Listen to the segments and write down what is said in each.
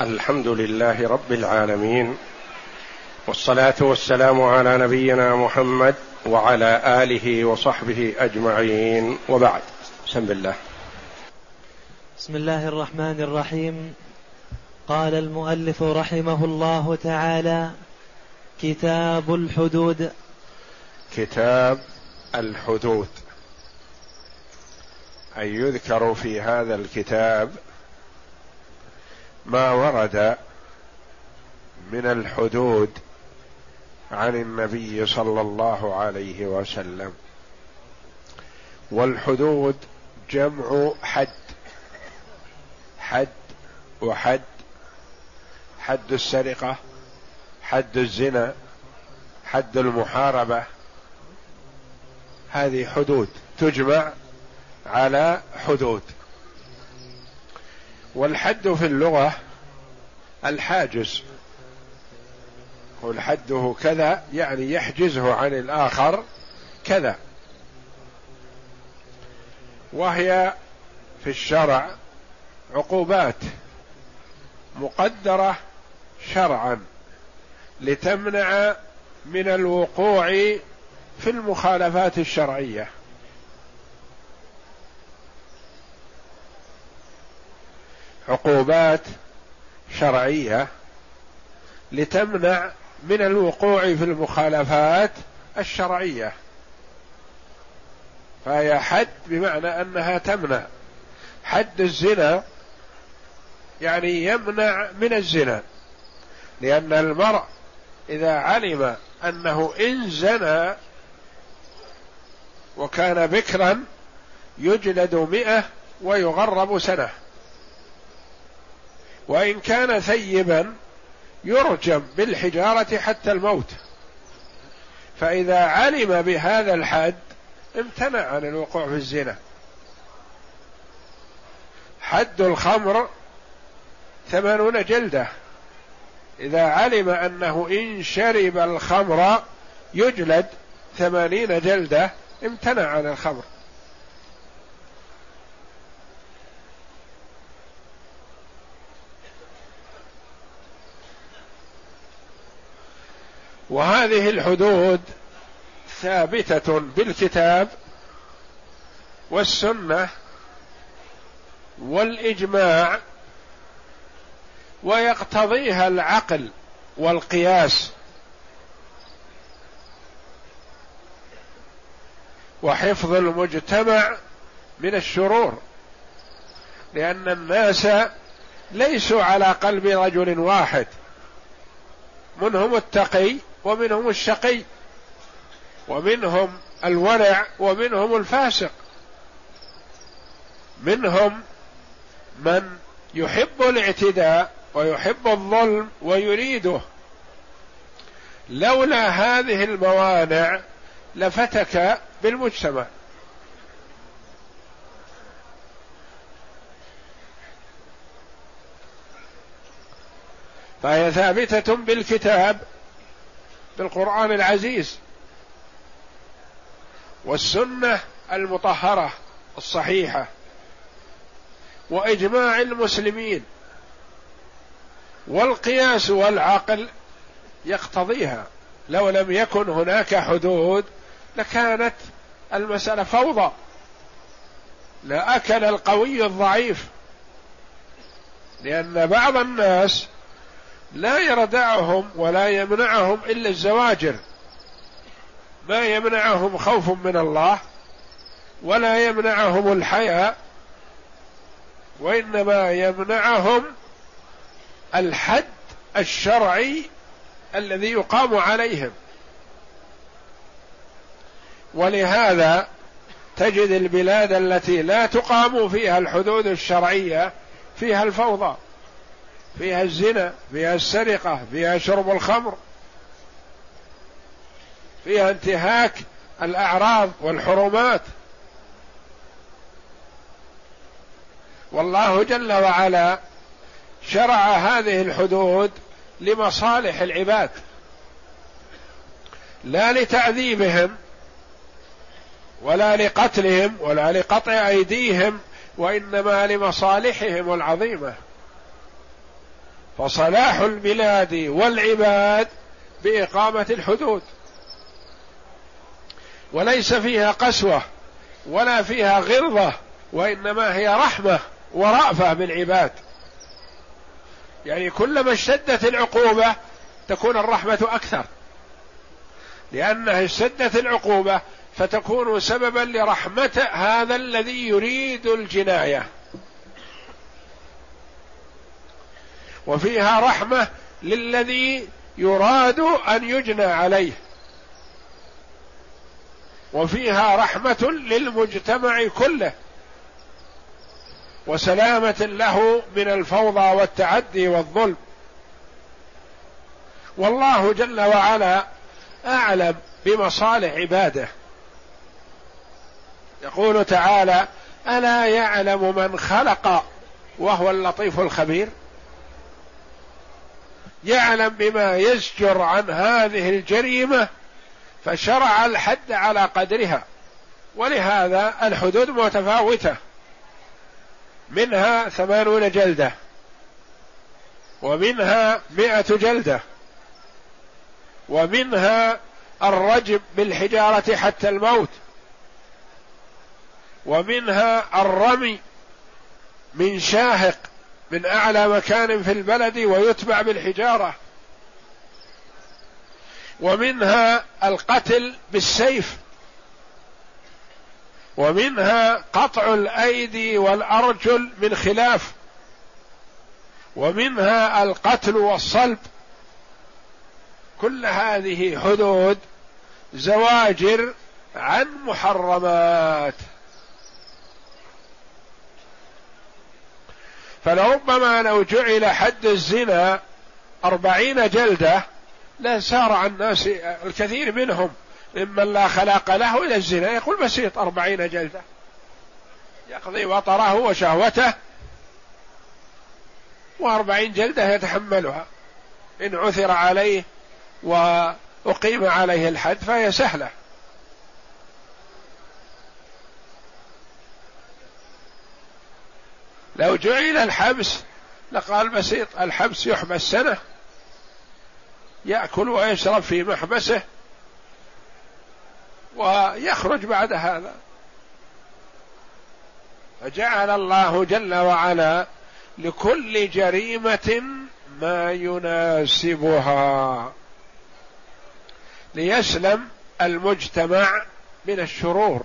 الحمد لله رب العالمين والصلاة والسلام على نبينا محمد وعلى آله وصحبه أجمعين. وبعد بسم الله. بسم الله الرحمن الرحيم. قال المؤلف رحمه الله تعالى كتاب الحدود. كتاب الحدود. أي يذكر في هذا الكتاب ما ورد من الحدود عن النبي صلى الله عليه وسلم. والحدود جمع حد حد وحد حد السرقة حد الزنا حد المحاربة. هذه حدود تجمع على حدود. والحد في اللغة الحاجز. والحده كذا يعني يحجزه عن الآخر كذا. وهي في الشرع عقوبات مقدرة شرعا لتمنع من الوقوع في المخالفات الشرعية. عقوبات شرعية لتمنع من الوقوع في المخالفات الشرعية. فهي حد بمعنى أنها تمنع. حد الزنا يعني يمنع من الزنا لأن المرء إذا علم أنه إن زنى وكان بكرا يجلد مئة ويغرب سنة. وإن كان ثيبا يرجم بالحجارة حتى الموت. فإذا علم بهذا الحد امتنع عن الوقوع في الزنا. حد الخمر ثمانون جلدة. إذا علم أنه إن شرب الخمر يجلد ثمانين جلدة امتنع عن الخمر. وهذه الحدود ثابتة بالكتاب والسنة والإجماع ويقتضيها العقل والقياس. وحفظ المجتمع من الشرور لأن الناس ليسوا على قلب رجل واحد منهم التقي ومنهم الشقي ومنهم الورع ومنهم الفاسق. منهم من يحب الاعتداء ويحب الظلم ويريده. لولا هذه الموانع لفتك بالمجتمع. فهي ثابتة بالكتاب بالقرآن العزيز والسنة المطهرة الصحيحة وإجماع المسلمين والقياس والعقل يقتضيها. لو لم يكن هناك حدود لكانت المسألة فوضى. لأكل القوي الضعيف لأن بعض الناس لا يردعهم ولا يمنعهم إلا الزواجر. ما يمنعهم خوف من الله ولا يمنعهم الحياء وإنما يمنعهم الحد الشرعي الذي يقام عليهم. ولهذا تجد البلاد التي لا تقام فيها الحدود الشرعية فيها الفوضى. فيها الزنا فيها السرقة فيها شرب الخمر. فيها انتهاك الأعراض والحرمات. والله جل وعلا شرع هذه الحدود لمصالح العباد لا لتعذيبهم ولا لقتلهم ولا لقطع أيديهم وإنما لمصالحهم العظيمة. فصلاح البلاد والعباد بإقامة الحدود. وليس فيها قسوة ولا فيها غلظه وإنما هي رحمة ورأفة بالعباد يعني كلما اشتدت العقوبة تكون الرحمة أكثر. لأنها اشتدت العقوبة فتكون سببا لرحمة هذا الذي يريد الجناية. وفيها رحمة للذي يراد أن يجنى عليه. وفيها رحمة للمجتمع كله. وسلامة له من الفوضى والتعدي والظلم. والله جل وعلا أعلم بمصالح عباده. يقول تعالى ألا يعلم من خلق وهو اللطيف الخبير؟ يعلم بما يزجر عن هذه الجريمة فشرع الحد على قدرها. ولهذا الحدود متفاوتة. منها ثمانون جلدة ومنها مائه جلدة ومنها الرجم بالحجارة حتى الموت ومنها الرمي من شاهق من أعلى مكان في البلد ويتبع بالحجارة. ومنها القتل بالسيف. ومنها قطع الأيدي والأرجل من خلاف. ومنها القتل والصلب. كل هذه حدود زواجر عن محرمات. فلربما لو جعل حد الزنا أربعين جلدة لا سار عن الناس الكثير منهم ممن لا خلاق له إلى الزنا. يقول بسيط أربعين جلدة. يقضي وطره وشهوته وأربعين جلدة يتحملها. إن عثر عليه وأقيم عليه الحد فهي سهلة. لو جعل الحبس لقال بسيط الحبس يحبس سنة يأكل ويشرب في محبسه ويخرج بعد هذا. فجعل الله جل وعلا لكل جريمة ما يناسبها. ليسلم المجتمع من الشرور.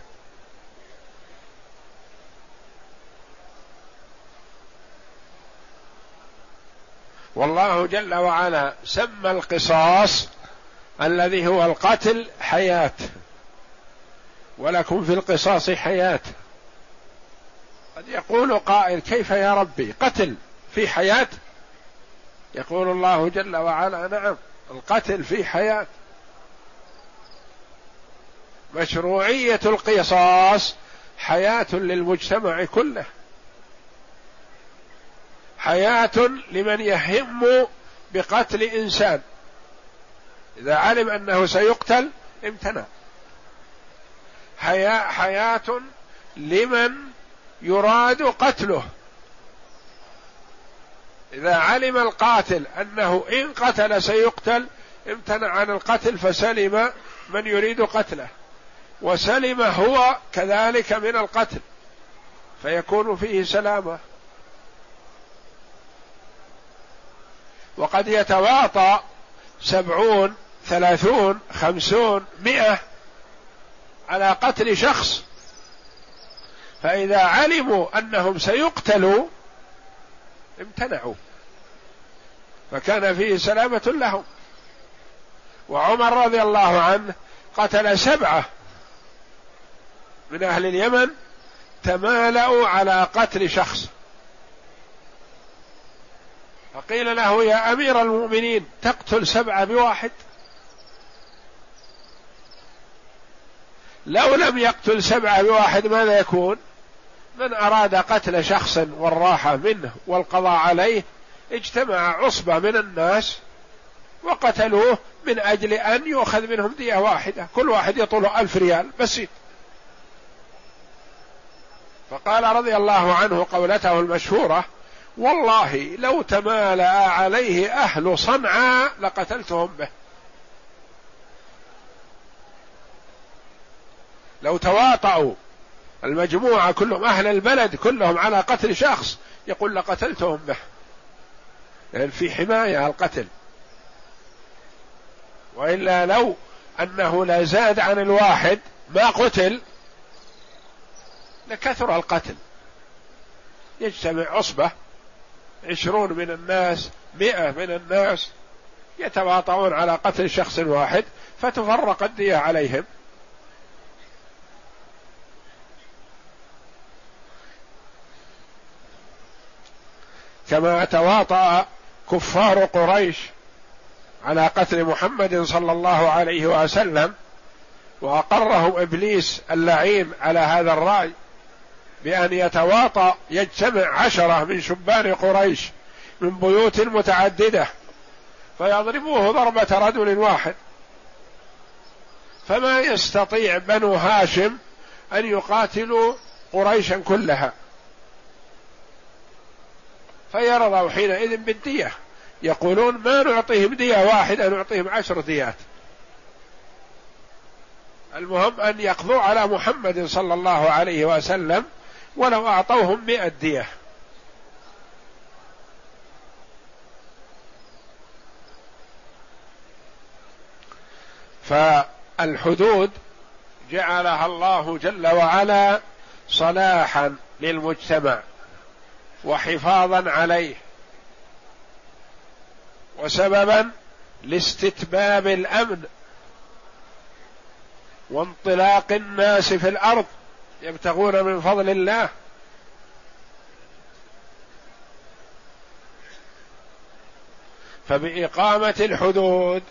والله جل وعلا سمى القصاص الذي هو القتل حياة ولكم في القصاص حياة. قد يقول قائل كيف يا ربي قتل في حياة؟ يقول الله جل وعلا نعم القتل في حياة. مشروعية القصاص حياة للمجتمع كله. حياة لمن يهم بقتل إنسان. إذا علم أنه سيقتل امتنع. حياة, حياة لمن يراد قتله. إذا علم القاتل أنه إن قتل سيقتل امتنع عن القتل فسلم من يريد قتله. وسلم هو كذلك من القتل فيكون فيه سلامة. وقد يتواطى سبعون ثلاثون خمسون مئة على قتل شخص. فإذا علموا أنهم سيقتلوا امتنعوا. فكان فيه سلامة لهم. وعمر رضي الله عنه قتل سبعة من أهل اليمن تمالأوا على قتل شخص. فقيل له يا أمير المؤمنين تقتل سبعة بواحد؟ لو لم يقتل سبعة بواحد ماذا يكون؟ من أراد قتل شخص والراحة منه والقضاء عليه اجتمع عصبة من الناس وقتلوه من أجل أن يؤخذ منهم دية واحدة. كل واحد يطول ألف ريال. بسيط. فقال رضي الله عنه قولته المشهورة والله لو تمالأ عليه أهل صنعاء لقتلتهم به. لو تواطؤوا المجموعة كلهم أهل البلد كلهم على قتل شخص يقول لقتلتهم به. يعني في حماية القتل. وإلا لو أنه لا زاد عن الواحد ما قتل لكثر القتل. يجتمع عصبة عشرون من الناس مئة من الناس يتواطؤون على قتل شخص واحد فتفرق الدية عليهم. كما تواطأ كفار قريش على قتل محمد صلى الله عليه وسلم وأقرهم إبليس اللعين على هذا الرأي. بأن يتواطأ يجتمع عشرة من شبان قريش من بيوت متعددة فيضربوه ضربة رجل واحد. فما يستطيع بنو هاشم أن يقاتلوا قريشا كلها. فيرضوا حينئذ بالدية. يقولون ما نعطيهم دية واحدة نعطيهم عشر ديات. المهم أن يقضوا على محمد صلى الله عليه وسلم ولو أعطوهم مئة دية. فالحدود جعلها الله جل وعلا صلاحا للمجتمع وحفاظا عليه وسببا لاستتباب الأمن وانطلاق الناس في الأرض يبتغون من فضل الله. فبإقامة الحدود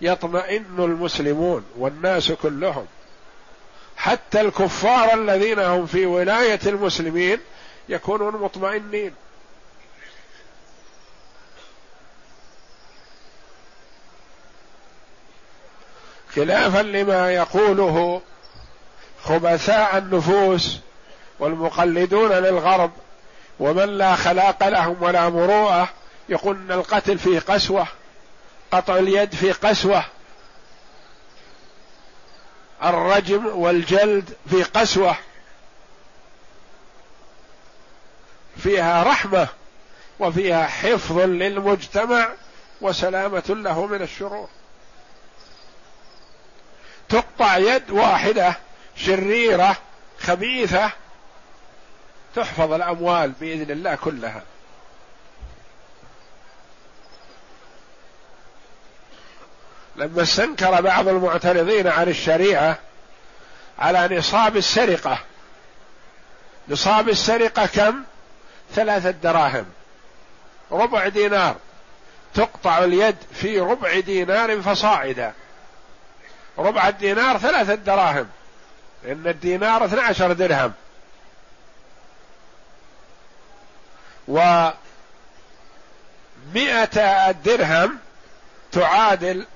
يطمئن المسلمون والناس كلهم. حتى الكفار الذين هم في ولاية المسلمين يكونون مطمئنين. خلافا لما يقوله خبثاء النفوس والمقلدون للغرب ومن لا خلاق لهم ولا مروءة يقول إن القتل فيه قسوة قطع اليد فيه قسوة الرجم والجلد في قسوة. فيها رحمة وفيها حفظ للمجتمع وسلامة له من الشرور. تقطع يد واحدة شريرة خبيثة تحفظ الأموال بإذن الله كلها. لما استنكر بعض المعترضين عن الشريعة على نصاب السرقة. نصاب السرقة كم؟ ثلاثة دراهم. ربع دينار. تقطع اليد في ربع دينار فصاعدا. ربع الدينار ثلاثة دراهم. إن الدينار 12 درهم. و مئة درهم تعادل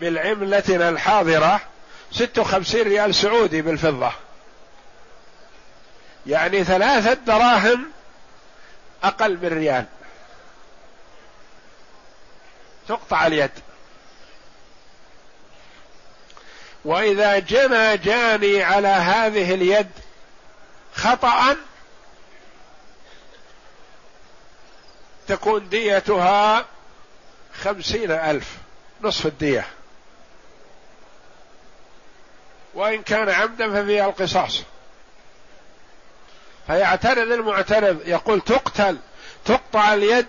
بالعملتنا الحاضرة ستة وخمسين ريال سعودي بالفضة. يعني ثلاثة دراهم أقل من ريال. تقطع اليد. وإذا جنى جاني على هذه اليد خطأ تكون ديتها خمسين ألف نصف الدية. وإن كان عمدا ففيها القصاص. فيعترض المعترض يقول تقتل تقطع اليد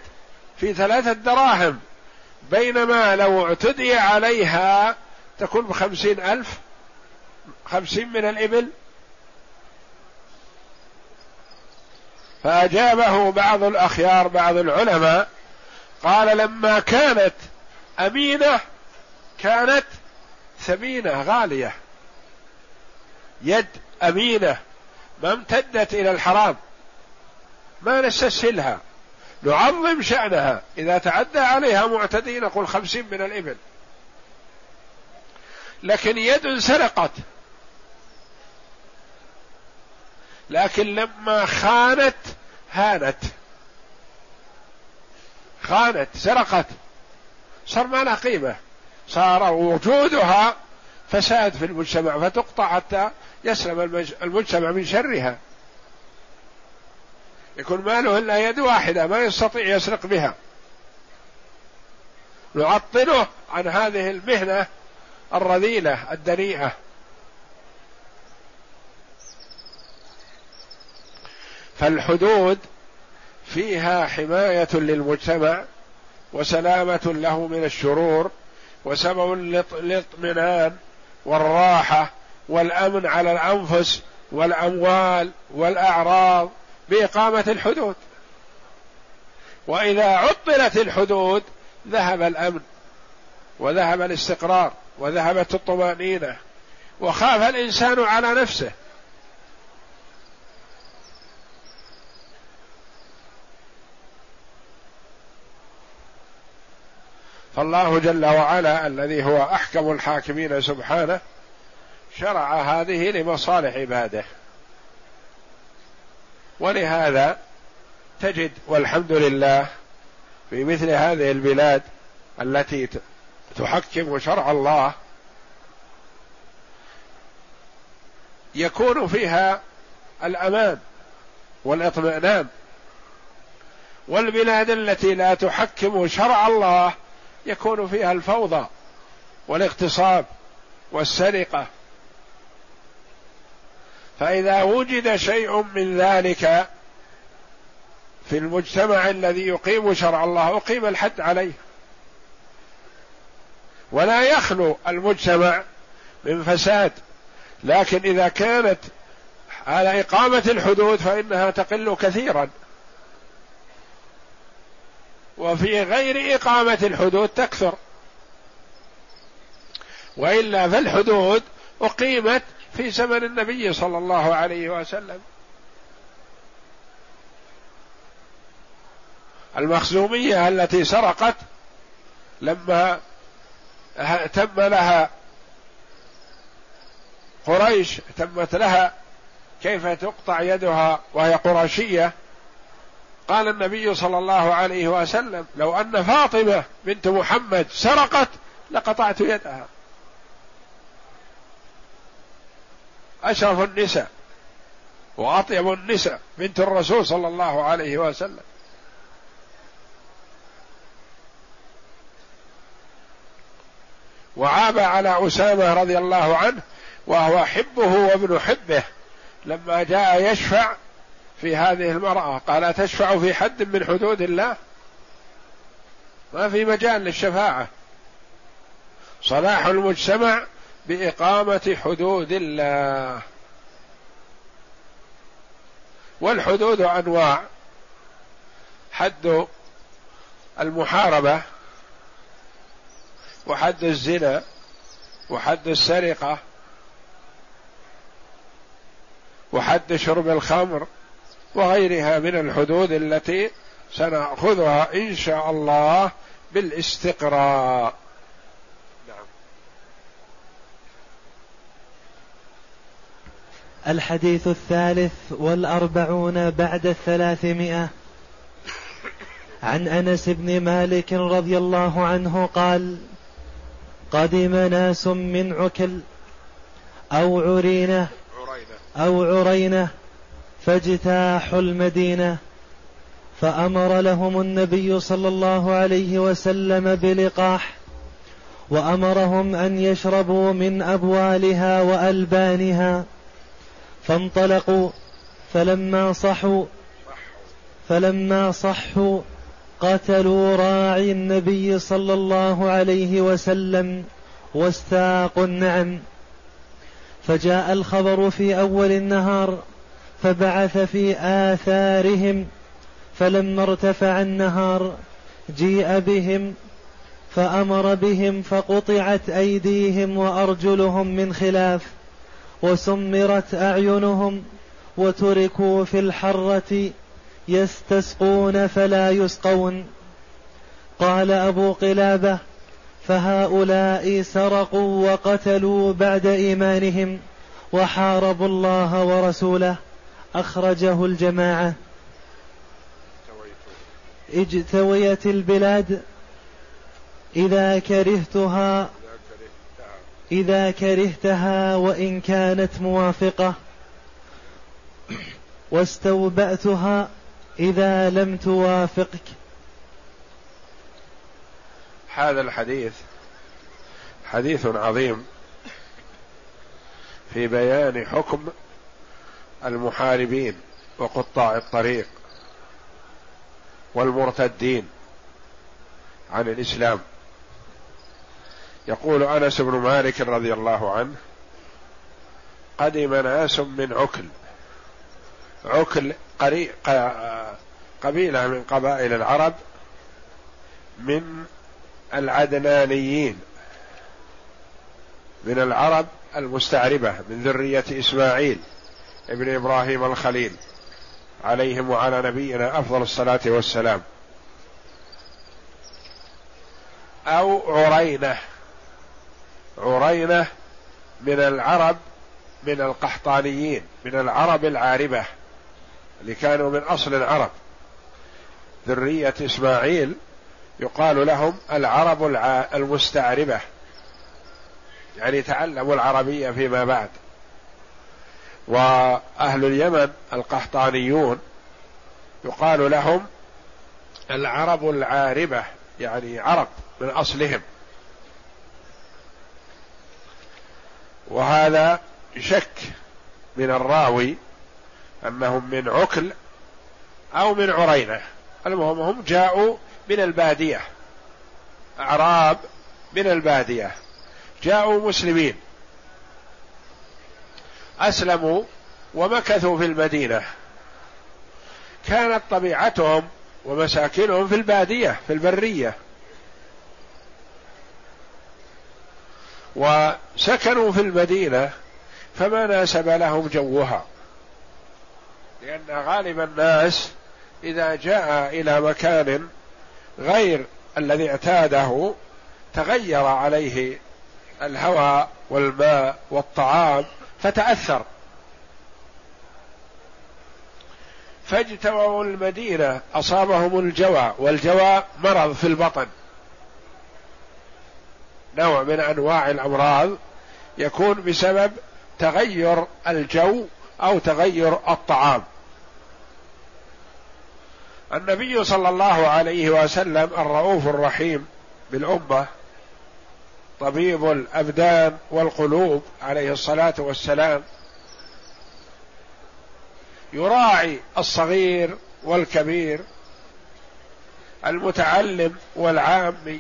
في ثلاثة دراهم بينما لو اعتدي عليها تكون بخمسين ألف. خمسين من الإبل. فأجابه بعض الأخيار بعض العلماء قال لما كانت أمينة كانت ثمينة غالية. يد أمينة ما امتدت إلى الحرام. ما نستسهلها. نعظم شأنها. إذا تعدى عليها معتدي نقول خمسين من الإبل. لكن يد سرقت. لكن لما خانت هانت. خانت سرقت. صار ما لها قيمة. صار وجودها فساد في المجتمع فتقطع حتى يسلم المجتمع من شرها. يكون ماله إلا يد واحدة ما يستطيع يسرق بها. نعطله عن هذه المهنة الرذيلة الدنيئة. فالحدود فيها حماية للمجتمع وسلامة له من الشرور وسبب للاطمئنان والراحة والأمن على الأنفس والأموال والأعراض بإقامة الحدود. وإذا عطلت الحدود ذهب الأمن. وذهب الاستقرار وذهبت الطمأنينة وخاف الإنسان على نفسه. فالله جل وعلا الذي هو أحكم الحاكمين سبحانه شرع هذه لمصالح عباده. ولهذا تجد والحمد لله في مثل هذه البلاد التي تحكم شرع الله يكون فيها الأمان والإطمئنان. والبلاد التي لا تحكم شرع الله يكون فيها الفوضى والاغتصاب والسرقة. فإذا وجد شيء من ذلك في المجتمع الذي يقيم شرع الله أقيم الحد عليه. ولا يخلو المجتمع من فساد. لكن إذا كانت على إقامة الحدود فإنها تقل كثيرا. وفي غير إقامة الحدود تكثر. وإلا فالحدود أقيمت في زمن النبي صلى الله عليه وسلم. المخزومية التي سرقت لما تم لها. قريش تمت لها. كيف تقطع يدها؟ وهي قرشية. قال النبي صلى الله عليه وسلم لو أن فاطمة بنت محمد سرقت لقطعت يدها. أشرف النساء وأطيب النساء بنت الرسول صلى الله عليه وسلم. وعاب على أسامة رضي الله عنه وهو حبه وابن حبه لما جاء يشفع في هذه المرأة. قال تشفع في حد من حدود الله؟ ما في مجال للشفاعة. صلاح المجتمع بإقامة حدود الله. والحدود أنواع. حد المحاربة وحد الزنا وحد السرقة وحد شرب الخمر وغيرها من الحدود التي سنأخذها إن شاء الله بالاستقراء نعم. الحديث الثالث والأربعون بعد الثلاثمائة عن أنس بن مالك رضي الله عنه قال قدم ناس من عكل أو عرينة أو عرينة فاجتاحوا المدينة فأمر لهم النبي صلى الله عليه وسلم بلقاح وأمرهم أن يشربوا من أبوالها وألبانها فانطلقوا فلما صحوا فلما صحوا قتلوا راعي النبي صلى الله عليه وسلم واستاقوا النعم. فجاء الخبر في أول النهار فبعث في آثارهم فلما ارتفع النهار جيء بهم فأمر بهم فقطعت أيديهم وأرجلهم من خلاف وسمرت أعينهم وتركوا في الحرة يستسقون فلا يسقون. قال أبو قلابة فهؤلاء سرقوا وقتلوا بعد إيمانهم وحاربوا الله ورسوله. أخرجه الجماعة. اجتويت البلاد. إذا كرهتها إذا كرهتها وإن كانت موافقة. واستوبأتها إذا لم توافقك. هذا الحديث حديث عظيم في بيان حكم المحاربين وقطاع الطريق والمرتدين عن الإسلام. يقول أنس بن مالك رضي الله عنه قدم ناس من عكل عكل قبيلة من قبائل العرب من العدنانيين من العرب المستعربة من ذرية إسماعيل ابن إبراهيم الخليل عليهم وعلى نبينا أفضل الصلاة والسلام. أو عرينة عرينة من العرب من القحطانيين من العرب العاربة. اللي كانوا من أصل العرب. ذرية إسماعيل يقال لهم العرب المستعربة. يعني تعلموا العربية فيما بعد. وأهل اليمن القحطانيون يقال لهم العرب العاربة يعني عرب من أصلهم. وهذا شك من الراوي أنهم من عكل أو من عرينة. المهم هم جاءوا من البادية. أعراب من البادية. جاءوا مسلمين. أسلموا ومكثوا في المدينة. كانت طبيعتهم ومساكنهم في البادية في البرية. وسكنوا في المدينة فما ناسب لهم جوها. لأن غالب الناس إذا جاء إلى مكان غير الذي اعتاده تغير عليه الهواء والماء والطعام فتأثر. فاجتووا المدينة أصابهم الجوى والجوى مرض في البطن. نوع من أنواع الأمراض يكون بسبب تغير الجو أو تغير الطعام. النبي صلى الله عليه وسلم الرؤوف الرحيم بالأمة طبيب الأبدان والقلوب عليه الصلاة والسلام يراعي الصغير والكبير المتعلم والعامي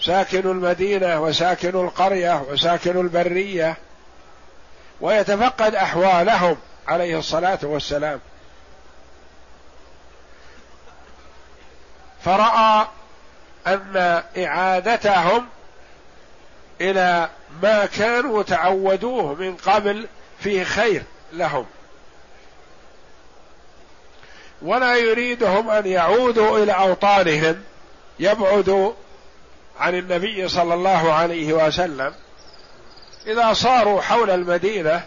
ساكن المدينة وساكن القرية وساكن البرية ويتفقد أحوالهم عليه الصلاة والسلام. فراى ان اعادتهم إلى ما كانوا تعودوه من قبل فيه خير لهم. ولا يريدهم ان يعودوا إلى اوطانهم يبعدوا عن النبي صلى الله عليه وسلم. اذا صاروا حول المدينة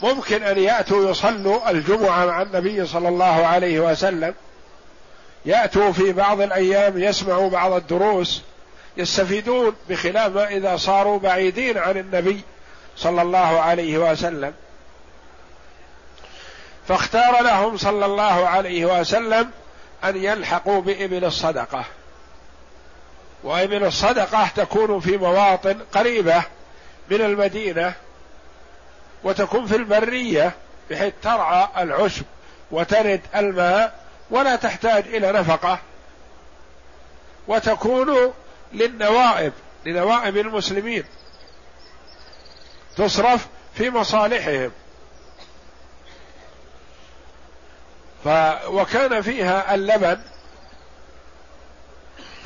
ممكن ان ياتوا يصلوا الجمعة مع النبي صلى الله عليه وسلم يأتوا في بعض الأيام يسمعوا بعض الدروس يستفيدون بخلاف ما إذا صاروا بعيدين عن النبي صلى الله عليه وسلم. فاختار لهم صلى الله عليه وسلم أن يلحقوا بإبل الصدقة. وإبل الصدقة تكون في مواطن قريبة من المدينة وتكون في البرية بحيث ترعى العشب وترد الماء ولا تحتاج إلى نفقة. وتكون للنوائب لنوائب المسلمين. تصرف في مصالحهم. ف وكان فيها اللبن.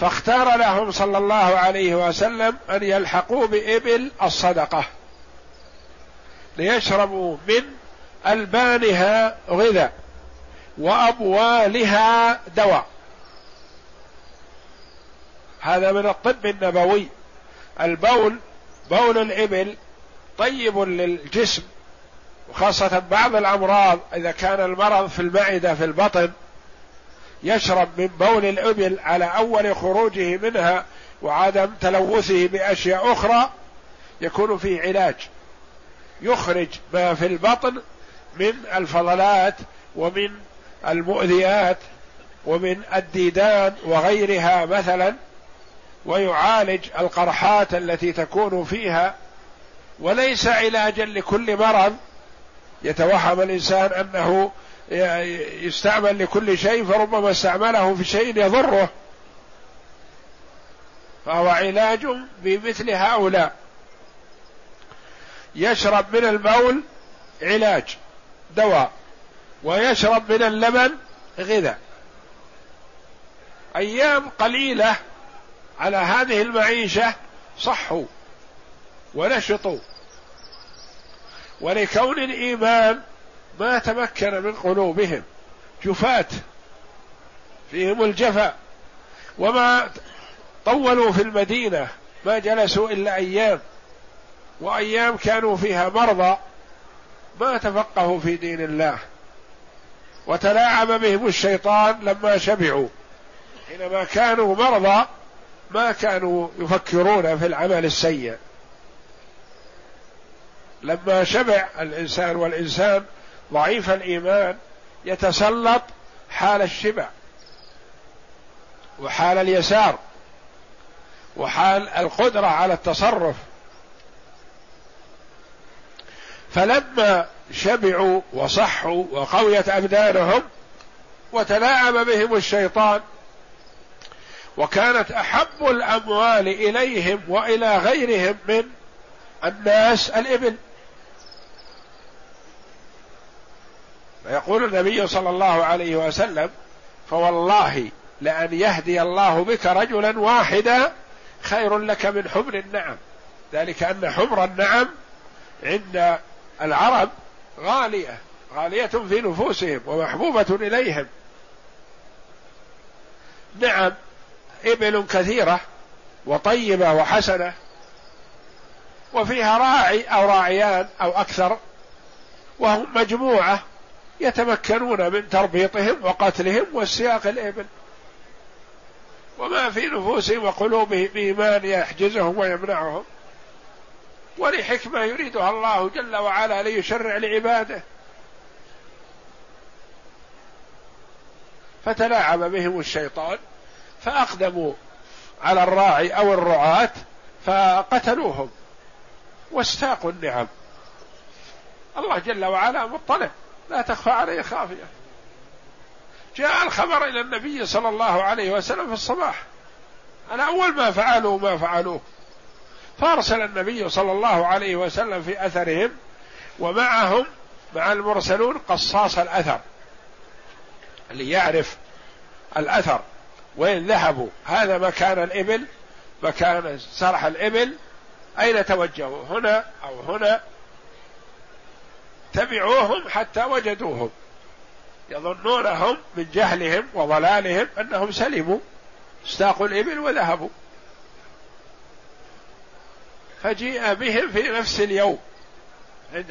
فاختار لهم صلى الله عليه وسلم أن يلحقوا بإبل الصدقة. ليشربوا من ألبانها غذاء. وابوالها دواء. هذا من الطب النبوي. البول بول الإبل طيب للجسم وخاصة بعض الأمراض. إذا كان المرض في المعدة في البطن يشرب من بول الإبل على أول خروجه منها وعدم تلوثه بأشياء أخرى يكون فيه علاج. يخرج ما في البطن من الفضلات ومن المؤذيات ومن الديدان وغيرها مثلا ويعالج القرحات التي تكون فيها وليس علاجا لكل مرض. يتوهم الإنسان أنه يستعمل لكل شيء فربما استعمله في شيء يضره. فهو علاج بمثل هؤلاء. يشرب من البول علاج دواء. ويشرب من اللبن غذاء. أيام قليلة على هذه المعيشة صحوا ونشطوا. ولكون الإيمان ما تمكن من قلوبهم جفاة فيهم الجفا وما طولوا في المدينة ما جلسوا إلا أيام. وأيام كانوا فيها مرضى ما تفقهوا في دين الله. وتلاعب بهم الشيطان لما شبعوا. حينما كانوا مرضى ما كانوا يفكرون في العمل السيء. لما شبع الإنسان والإنسان ضعيف الإيمان يتسلط حال الشبع وحال اليسار وحال القدرة على التصرف. فلما شبعوا وصحوا وقويت أبدانهم وتلاعب بهم الشيطان وكانت أحب الأموال إليهم وإلى غيرهم من الناس الإبل. فيقول النبي صلى الله عليه وسلم فوالله لأن يهدي الله بك رجلا واحدا خير لك من حمر النعم. ذلك أن حمر النعم عند العرب غالية غالية في نفوسهم ومحبوبة إليهم. نعم إبل كثيرة وطيبة وحسنة وفيها راعي أو راعيان أو أكثر وهم مجموعة يتمكنون من تربيطهم وقتلهم واستياق الإبل. وما في نفوسهم وقلوبهم إيمان يحجزهم ويمنعهم. ولحكمة يريدها الله جل وعلا ليشرع لعباده. فتلاعب بهم الشيطان فأقدموا على الراعي أو الرعاة فقتلوهم واستاقوا النعم. الله جل وعلا مطلع لا تخفى عليه خافية. جاء الخبر إلى النبي صلى الله عليه وسلم في الصباح. أنا أول ما فعلوا ما فعلوه. فأرسل النبي صلى الله عليه وسلم في أثرهم ومعهم مع المرسلون قصاص الأثر اللي يعرف الأثر وين ذهبوا هذا مكان الإبل مكان سرح الإبل أين توجهوا هنا أو هنا تبعوهم حتى وجدوهم يظنونهم من جهلهم وضلالهم أنهم سلموا استاقوا الإبل وذهبوا. فجيء بهم في نفس اليوم.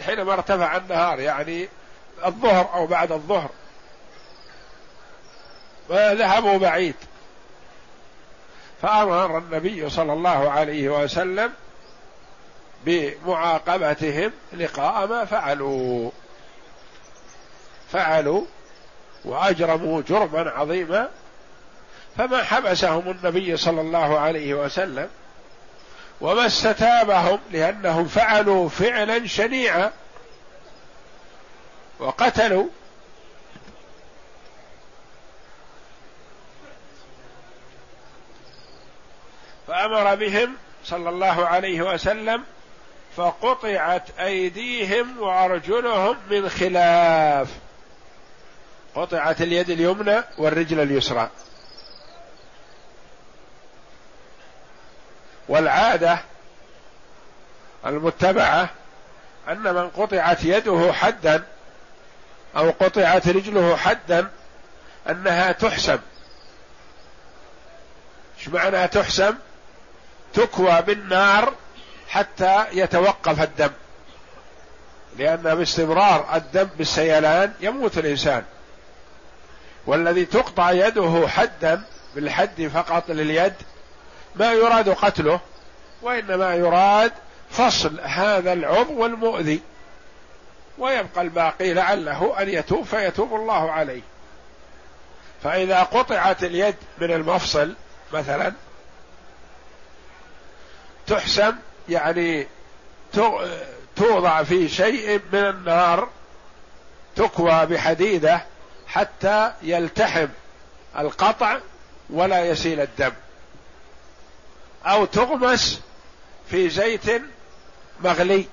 حينما ارتفع النهار يعني الظهر أو بعد الظهر. وذهبوا بعيد. فأمر النبي صلى الله عليه وسلم بمعاقبتهم لقاء ما فعلوا. فعلوا وأجرموا جرما عظيما. فما حبسهم النبي صلى الله عليه وسلم وما استتابهم لأنهم فعلوا فعلا شنيعا وقتلوا. فأمر بهم صلى الله عليه وسلم فقطعت أيديهم وأرجلهم من خلاف. قطعت اليد اليمنى والرجل اليسرى. والعادة المتبعة أن من قطعت يده حدا أو قطعت رجله حدا أنها تحسم إيش معنى تحسم تكوى بالنار حتى يتوقف الدم. لأن باستمرار الدم بالسيلان يموت الإنسان. والذي تقطع يده حدا بالحد فقط لليد ما يراد قتله وإنما يراد فصل هذا العضو المؤذي ويبقى الباقي لعله أن يتوب فيتوب الله عليه. فإذا قطعت اليد من المفصل مثلا تحسم يعني توضع في شيء من النار تكوى بحديده حتى يلتحم القطع ولا يسيل الدم. أو تغمس في زيت مغلي.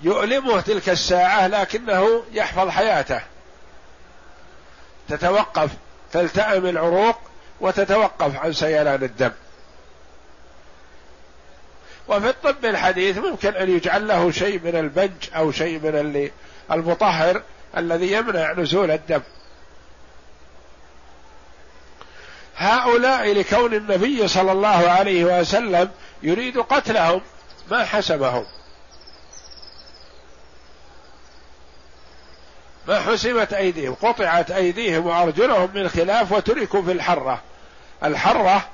يؤلمه تلك الساعة لكنه يحفظ حياته. تتوقف تلتئم العروق وتتوقف عن سيلان الدم. وفي الطب الحديث ممكن أن يجعل له شيء من البنج أو شيء من المطهر الذي يمنع نزول الدم. هؤلاء لكون النبي صلى الله عليه وسلم يريد قتلهم ما حسبهم. ما حسمت أيديهم قطعت أيديهم وأرجلهم من خلاف وتركوا في الحرة. الحرة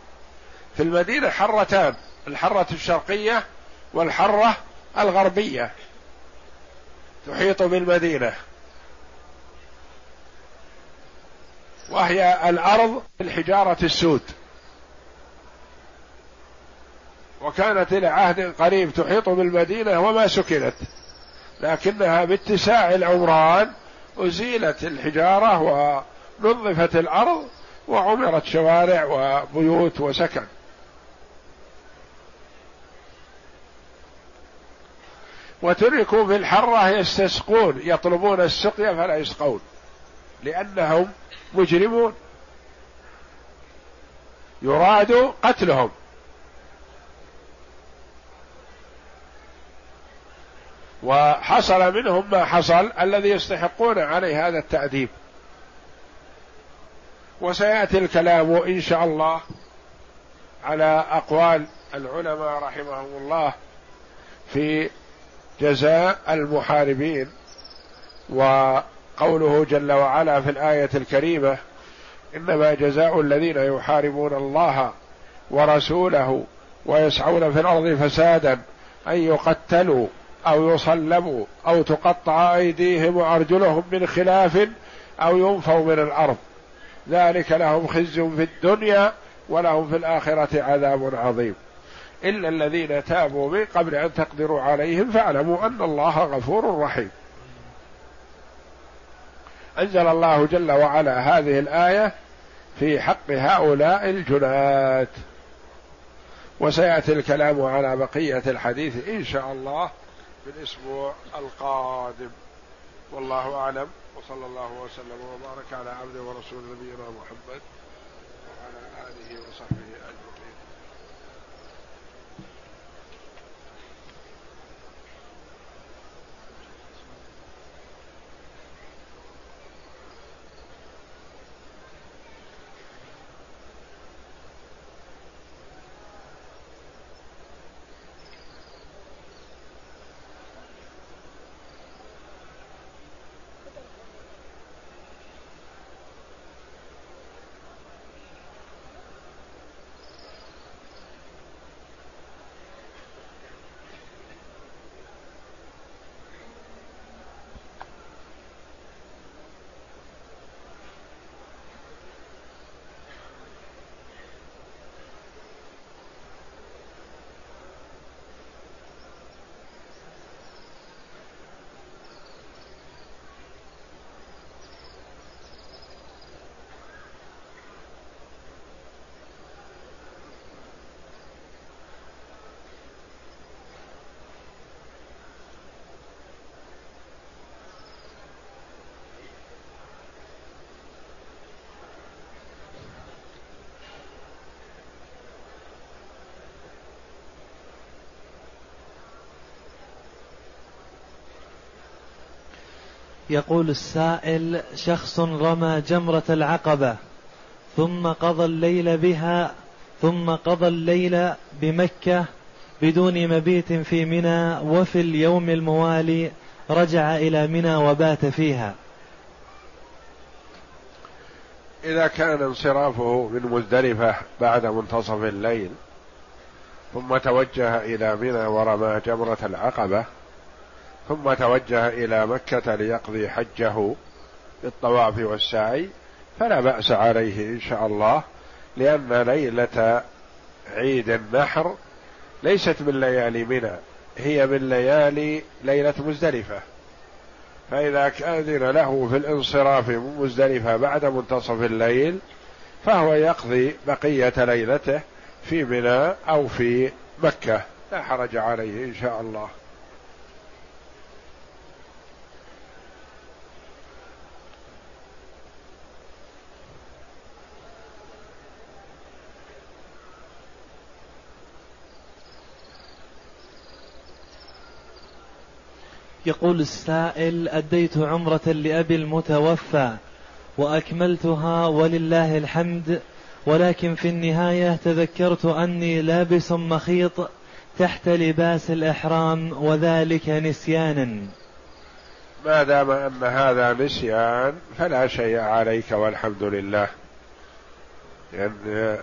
في المدينة حرتان الحرة الشرقية والحرة الغربية. تحيط بالمدينة. وهي الأرض الحجارة السود. وكانت إلى عهد قريب تحيط بالمدينة وما سكنت. لكنها باتساع العمران أزيلت الحجارة ونظفت الأرض وعمرت شوارع وبيوت وسكن. وتركوا في الحرة يستسقون يطلبون السقيا فلا يسقون لأنهم مجرمون. يراد قتلهم. وحصل منهم ما حصل الذي يستحقون عليه هذا التأديب. وسيأتي الكلام إن شاء الله على أقوال العلماء رحمهم الله في جزاء المحاربين وقوله جل وعلا في الآية الكريمة إنما جزاء الذين يحاربون الله ورسوله ويسعون في الأرض فسادا أن يقتلوا أو يصلبوا أو تقطع أيديهم وأرجلهم من خلاف أو ينفوا من الأرض. ذلك لهم خزي في الدنيا ولهم في الآخرة عذاب عظيم. إلا الذين تابوا من قبل أن تقدروا عليهم فاعلموا أن الله غفور رحيم. أنزل الله جل وعلا هذه الآية في حق هؤلاء الجنات وسيأتي الكلام على بقية الحديث إن شاء الله في الأسبوع القادم. والله أعلم. وصلى الله وسلم وبارك على عبده ورسول نبينا محمد وعلى اله وصحبه يقول السائل شخص رمى جمرة العقبة ثم قضى الليل بها ثم قضى الليل بمكة بدون مبيت في منى وفي اليوم الموالي رجع إلى منى وبات فيها. إذا كان انصرافه من مزدلفة بعد منتصف الليل ثم توجه إلى منى ورمى جمرة العقبة ثم توجه إلى مكة ليقضي حجه بالطواف والسعي فلا بأس عليه إن شاء الله لأن ليلة عيد النحر ليست من ليالي منى هي من ليالي ليلة مزدلفة. فإذا أذن له في الانصراف من مزدلفة بعد منتصف الليل فهو يقضي بقية ليلته في منى أو في مكة. لا حرج عليه إن شاء الله. يقول السائل أديت عمرة لأبي المتوفى وأكملتها ولله الحمد ولكن في النهاية تذكرت أني لابس مخيط تحت لباس الإحرام وذلك نسيانا. ما دام أن هذا نسيان فلا شيء عليك والحمد لله. لأن يعني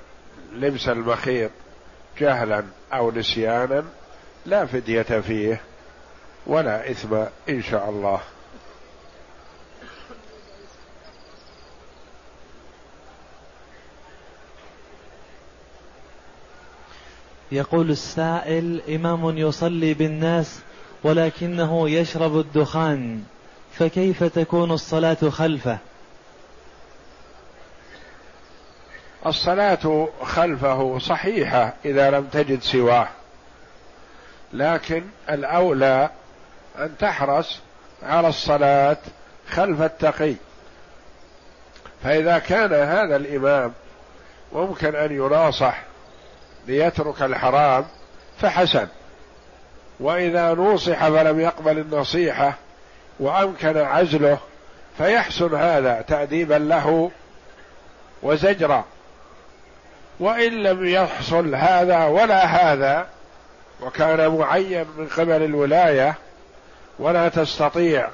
لبس المخيط جهلا أو نسيانا لا فدية فيه. ولا إثم إن شاء الله. يقول السائل إمام يصلي بالناس ولكنه يشرب الدخان فكيف تكون الصلاة خلفه؟ الصلاة خلفه صحيحة إذا لم تجد سواه لكن الأولى أن تحرص على الصلاة خلف التقي. فإذا كان هذا الإمام ممكن أن يناصح ليترك الحرام فحسن. وإذا نوصح فلم يقبل النصيحة وأمكن عزله فيحسن هذا تأديبا له وزجرا. وإن لم يحصل هذا ولا هذا وكان معين من قبل الولاية ولا تستطيع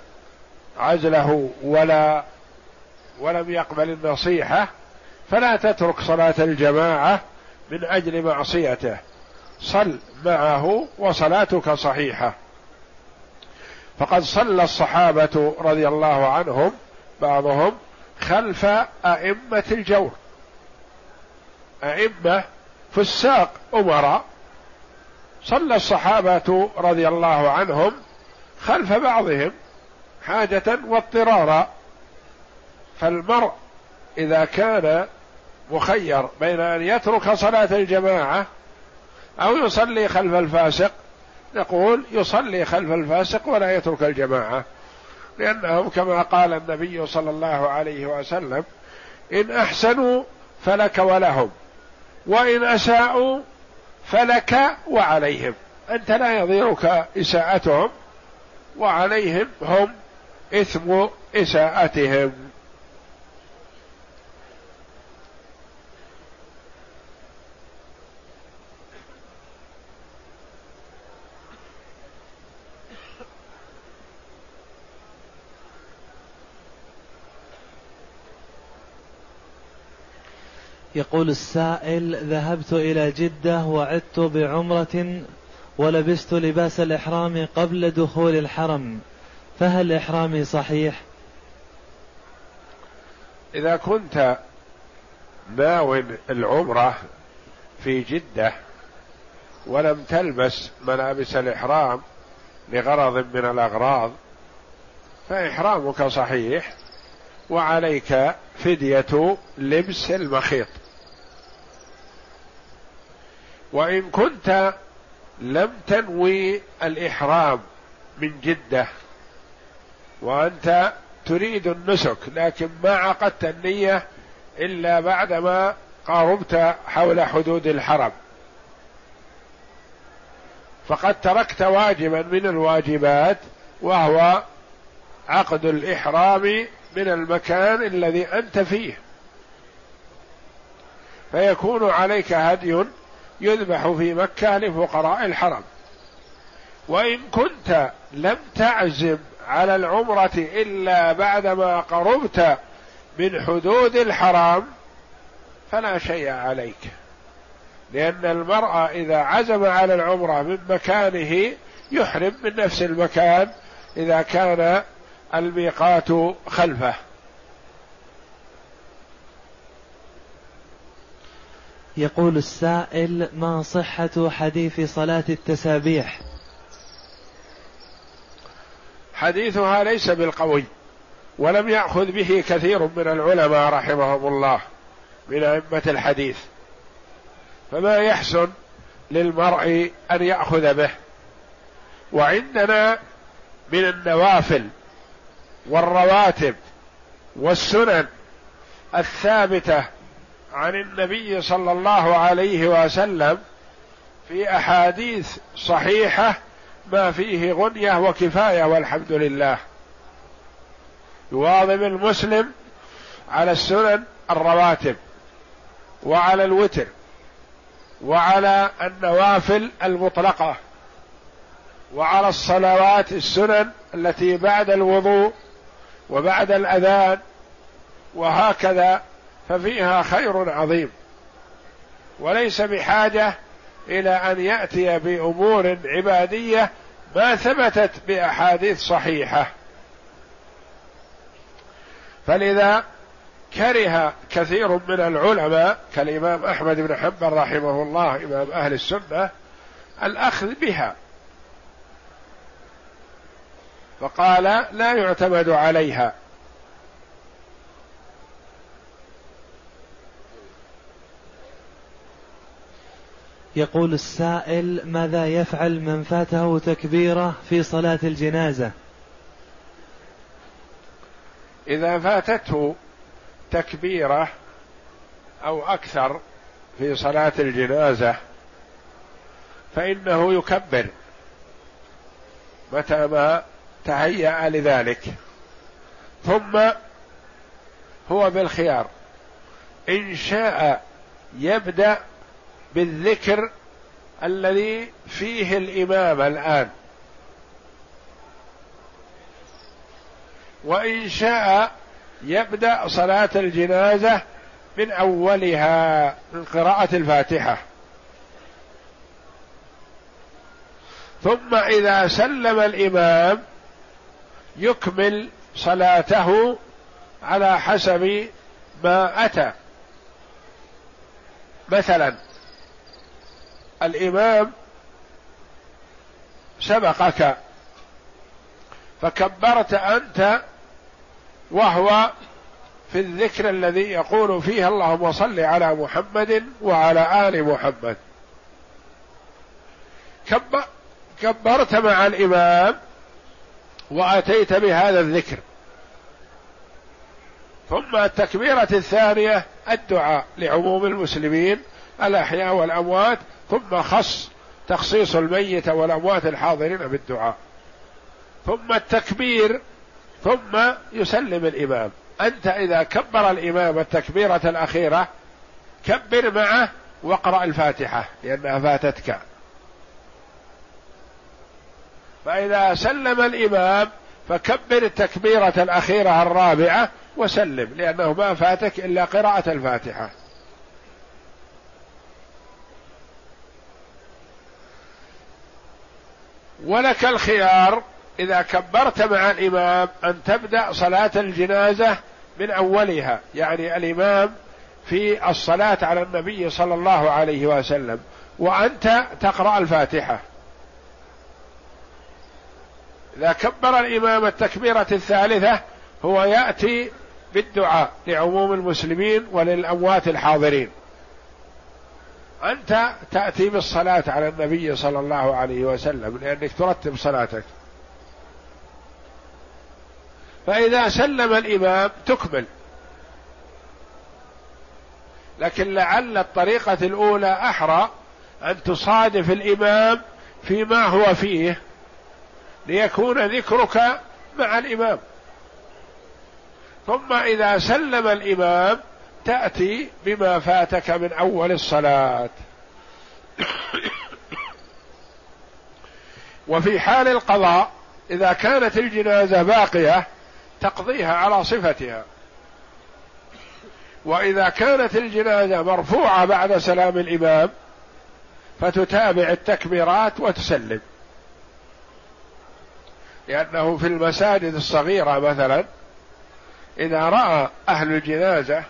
عزله ولا ولم يقبل النصيحة فلا تترك صلاة الجماعة من أجل معصيته. صل معه وصلاتك صحيحة. فقد صلى الصحابة رضي الله عنهم بعضهم خلف أئمة الجور. أئمة فساق أمراء. صلى الصحابة رضي الله عنهم خلف بعضهم حاجة واضطرارا. فالمرء إذا كان مخير بين أن يترك صلاة الجماعة أو يصلي خلف الفاسق نقول يصلي خلف الفاسق ولا يترك الجماعة. لأنهم كما قال النبي صلى الله عليه وسلم إن أحسنوا فلك ولهم وإن أساءوا فلك وعليهم. أنت لا يضيرك إساءتهم وعليهم هم إثم إساءتهم. يقول السائل ذهبت إلى جدة وعدت بعمرة ولبست لباس الإحرام قبل دخول الحرم فهل إحرامي صحيح؟ إذا كنت ناو العمرة في جدة ولم تلبس ملابس الإحرام لغرض من الأغراض فإحرامك صحيح وعليك فدية لبس المخيط وإن كنت لم تنوي الإحرام من جدة وأنت تريد النسك لكن ما عقدت النية إلا بعدما قاربت حول حدود الحرم. فقد تركت واجبا من الواجبات وهو عقد الإحرام من المكان الذي أنت فيه. فيكون عليك هدي يذبح في مكة لفقراء الحرم. وإن كنت لم تعزم على العمرة إلا بعدما قربت من حدود الحرام فلا شيء عليك. لأن المرأة إذا عزم على العمرة من مكانه يحرم من نفس المكان إذا كان الميقات خلفه. يقول السائل ما صحة حديث صلاة التسابيح؟ حديثها ليس بالقوي ولم يأخذ به كثير من العلماء رحمهم الله من أئمة الحديث. فما يحسن للمرء أن يأخذ به؟ وعندنا من النوافل والرواتب والسنن الثابتة عن النبي صلى الله عليه وسلم في أحاديث صحيحة ما فيه غنية وكفاية والحمد لله. يواظب المسلم على السنن الرواتب وعلى الوتر وعلى النوافل المطلقة وعلى الصلوات السنن التي بعد الوضوء وبعد الأذان وهكذا ففيها خير عظيم. وليس بحاجة إلى أن يأتي بأمور عبادية ما ثبتت بأحاديث صحيحة. فلذا كره كثير من العلماء كالإمام أحمد بن حنبل رحمه الله إمام أهل السنة الأخذ بها. فقال لا يعتمد عليها. يقول السائل ماذا يفعل من فاته تكبيره في صلاة الجنازة؟ إذا فاتته تكبيره أو أكثر في صلاة الجنازة فإنه يكبر متى ما تهيأ لذلك. ثم هو بالخيار إن شاء يبدأ بالذكر الذي فيه الإمام الآن. وإن شاء يبدأ صلاة الجنازة من أولها من قراءة الفاتحة. ثم إذا سلم الإمام يكمل صلاته على حسب ما أتى. مثلا الإمام سبقك فكبرت أنت وهو في الذكر الذي يقول فيه اللهم صل على محمد وعلى آل محمد. كبرت مع الإمام وأتيت بهذا الذكر. ثم التكبيرة الثانية الدعاء لعموم المسلمين الأحياء والأموات ثم خص تخصيص الميت والأموات الحاضرين بالدعاء. ثم التكبير ثم يسلم الإمام. أنت إذا كبر الإمام التكبيرة الأخيرة كبر معه واقرأ الفاتحة لأنها فاتتك. فإذا سلم الإمام فكبر التكبيرة الأخيرة الرابعة وسلم لأنه ما فاتك إلا قراءة الفاتحة. ولك الخيار إذا كبرت مع الإمام أن تبدأ صلاة الجنازة من أولها. يعني الإمام في الصلاة على النبي صلى الله عليه وسلم. وأنت تقرأ الفاتحة. إذا كبر الإمام التكبيرة الثالثة هو يأتي بالدعاء لعموم المسلمين وللأموات الحاضرين. أنت تأتي بالصلاة على النبي صلى الله عليه وسلم لأنك ترتب صلاتك. فإذا سلم الإمام تكمل. لكن لعل الطريقة الأولى أحرى أن تصادف الإمام فيما هو فيه ليكون ذكرك مع الإمام. ثم إذا سلم الإمام تأتي بما فاتك من أول الصلاة. وفي حال القضاء إذا كانت الجنازة باقية تقضيها على صفتها. وإذا كانت الجنازة مرفوعة بعد سلام الإمام فتتابع التكبيرات وتسلم. لأنه في المساجد الصغيرة مثلا إذا رأى أهل الجنازة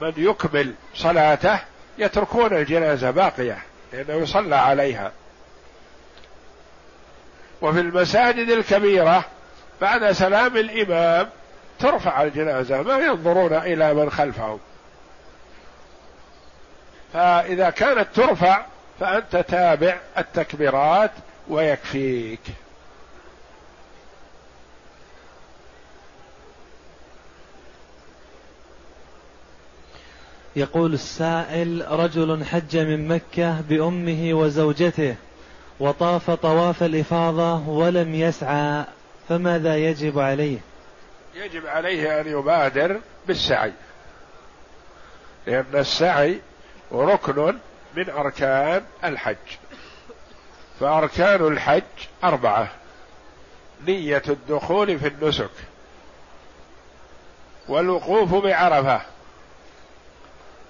من يكمل صلاته يتركون الجنازة باقية لأنه يصلى عليها. وفي المساجد الكبيرة بعد سلام الإمام ترفع الجنازة ما ينظرون إلى من خلفهم. فإذا كانت ترفع فأنت تابع التكبيرات ويكفيك. يقول السائل رجل حج من مكة بأمه وزوجته وطاف طواف الإفاضة ولم يسعى فماذا يجب عليه؟ يجب عليه أن يبادر بالسعي لأن السعي ركن من أركان الحج فأركان الحج أربعة نية الدخول في النسك والوقوف بعرفة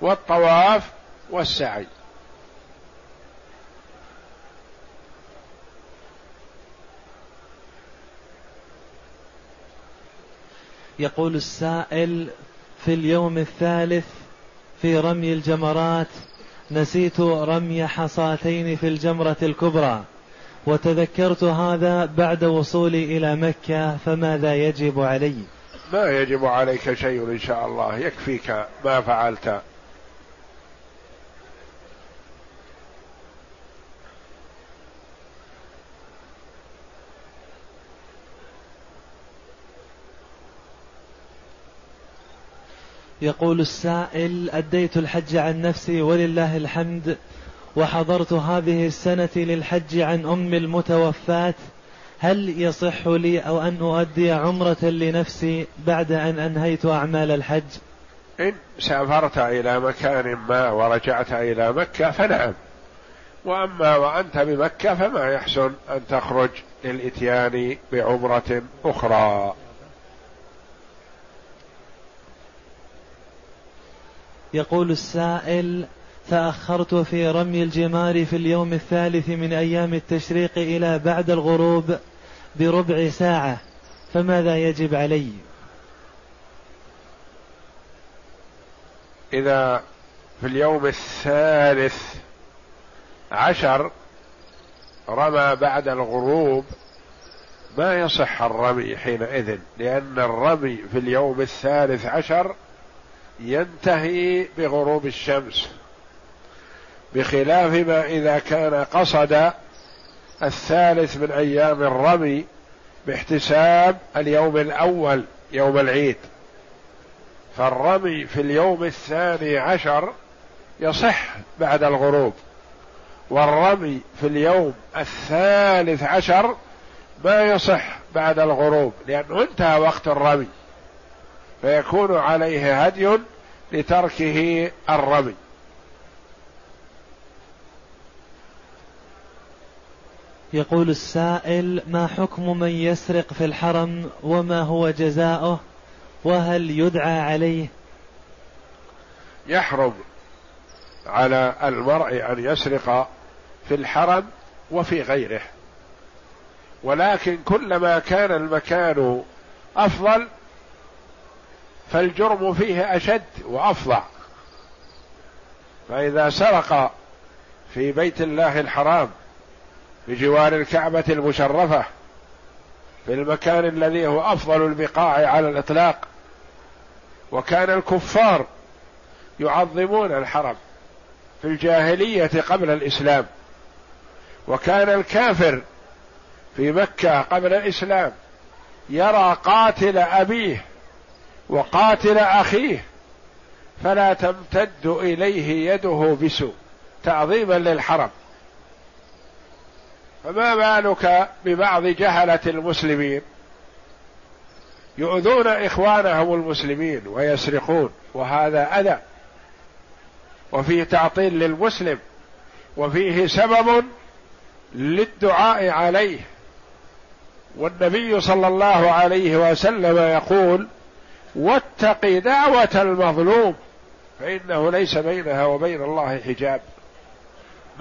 والطواف والسعي. يقول السائل في اليوم الثالث في رمي الجمرات نسيت رمي حصاتين في الجمرة الكبرى وتذكرت هذا بعد وصولي إلى مكة فماذا يجب علي؟ ما يجب عليك شيء إن شاء الله يكفيك ما فعلت. يقول السائل أديت الحج عن نفسي ولله الحمد وحضرت هذه السنة للحج عن أم المتوفاة. هل يصح لي أو أن أؤدي عمرة لنفسي بعد أن أنهيت أعمال الحج؟ إن سافرت إلى مكان ما ورجعت إلى مكة فنعم. وأما وأنت بمكة فما يحسن أن تخرج للإتيان بعمرة أخرى. يقول السائل تأخرت في رمي الجمار في اليوم الثالث من أيام التشريق إلى بعد الغروب بربع ساعة. فماذا يجب علي؟ إذا في اليوم الثالث عشر رمى بعد الغروب ما يصح الرمي حينئذ؟ لأن الرمي في اليوم الثالث عشر ينتهي بغروب الشمس بخلاف ما إذا كان قصد الثالث من أيام الرمي باحتساب اليوم الأول يوم العيد. فالرمي في اليوم الثاني عشر يصح بعد الغروب والرمي في اليوم الثالث عشر ما يصح بعد الغروب لأنه انتهى وقت الرمي. فيكون عليه هدي لتركه الرمي. يقول السائل ما حكم من يسرق في الحرم وما هو جزاؤه؟ وهل يدعى عليه؟ يحرم على المرء أن يسرق في الحرم وفي غيره. ولكن كلما كان المكان أفضل فالجرم فيه أشد وافظع فإذا سرق في بيت الله الحرام بجوار الكعبة المشرفة في المكان الذي هو أفضل البقاع على الإطلاق وكان الكفار يعظمون الحرم في الجاهلية قبل الإسلام وكان الكافر في مكة قبل الإسلام يرى قاتل أبيه وقاتل أخيه فلا تمتد إليه يده بسوء تعظيما للحرم. فما بالك ببعض جهلة المسلمين؟ يؤذون إخوانهم المسلمين ويسرقون وهذا أذى. وفيه تعطيل للمسلم وفيه سبب للدعاء عليه. والنبي صلى الله عليه وسلم يقول واتق دعوة المظلوم فإنه ليس بينها وبين الله حجاب.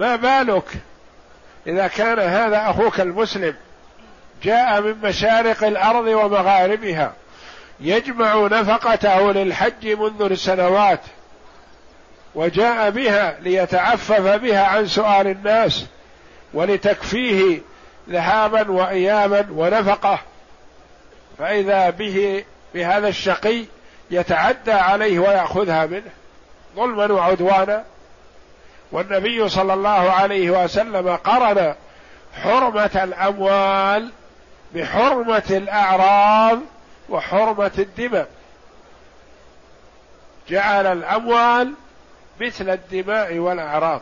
ما بالك إذا كان هذا أخوك المسلم جاء من مشارق الأرض ومغاربها يجمع نفقته للحج منذ السنوات وجاء بها ليتعفف بها عن سؤال الناس ولتكفيه ذهابا وايابا ونفقة. فإذا به بهذا الشقي يتعدى عليه ويأخذها منه ظلما وعدوانا. والنبي صلى الله عليه وسلم قرن حرمة الأموال بحرمة الأعراض وحرمة الدماء. جعل الأموال مثل الدماء والأعراض.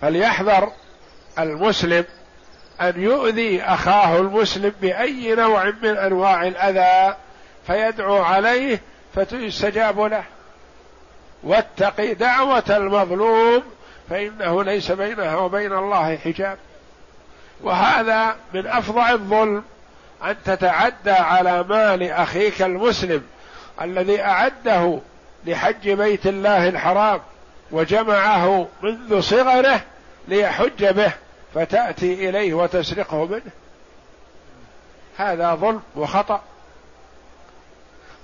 فليحذر المسلم أن يؤذي أخاه المسلم بأي نوع من أنواع الأذى فيدعو عليه فيستجاب له. واتق دعوة المظلوم فإنه ليس بينها وبين الله حجاب. وهذا من افظع الظلم أن تتعدى على مال أخيك المسلم الذي أعده لحج بيت الله الحرام وجمعه منذ صغره ليحج به. فتأتي إليه وتسرقه منه. هذا ظلم وخطأ.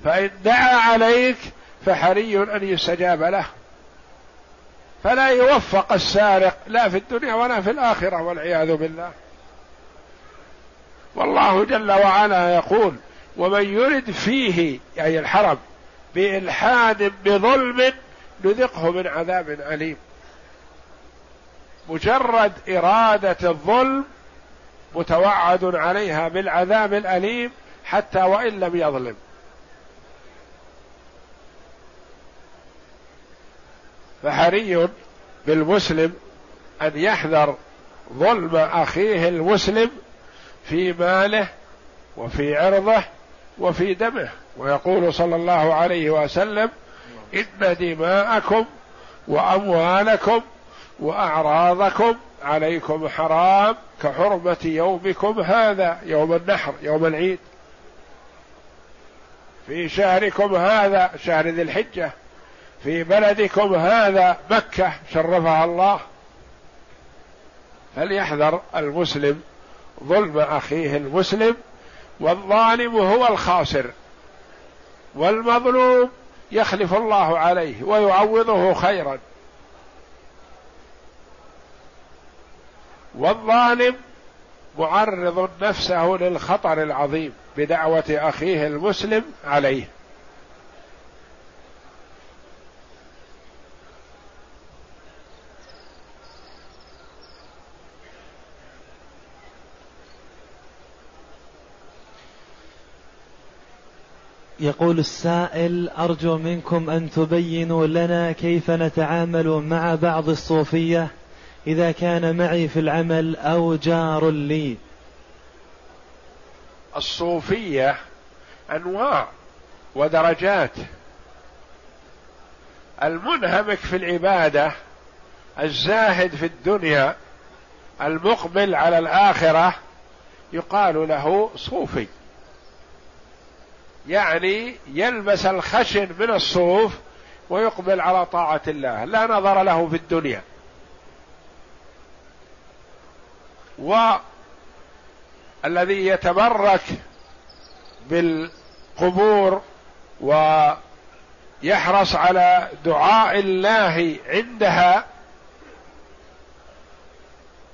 فإن دعا عليك فحري أن يستجاب له. فلا يوفق السارق لا في الدنيا ولا في الآخرة والعياذ بالله. والله جل وعلا يقول ومن يرد فيه أي الحرم بإلحاد بظلم نذقه من عذاب أليم. مجرد إرادة الظلم متوعد عليها بالعذاب الأليم حتى وإن لم يظلم. فحري بالمسلم أن يحذر ظلم أخيه المسلم في ماله وفي عرضه وفي دمه. ويقول صلى الله عليه وسلم إن دماءكم وأموالكم وأعراضكم عليكم حرام كحرمة يومكم هذا يوم النحر يوم العيد. في شهركم هذا شهر ذي الحجة في بلدكم هذا مكة شرفها الله. فليحذر المسلم ظلم أخيه المسلم والظالم هو الخاسر والمظلوم يخلف الله عليه ويعوضه خيرا. والظالم معرض نفسه للخطر العظيم بدعوة أخيه المسلم عليه. يقول السائل أرجو منكم أن تبينوا لنا كيف نتعامل مع بعض الصوفية إذا كان معي في العمل أو جار لي. الصوفية أنواع ودرجات. المنهمك في العبادة الزاهد في الدنيا المقبل على الآخرة يقال له صوفي. يعني يلبس الخشن من الصوف ويقبل على طاعة الله. لا نظر له في الدنيا. والذي يتبرك بالقبور ويحرص على دعاء الله عندها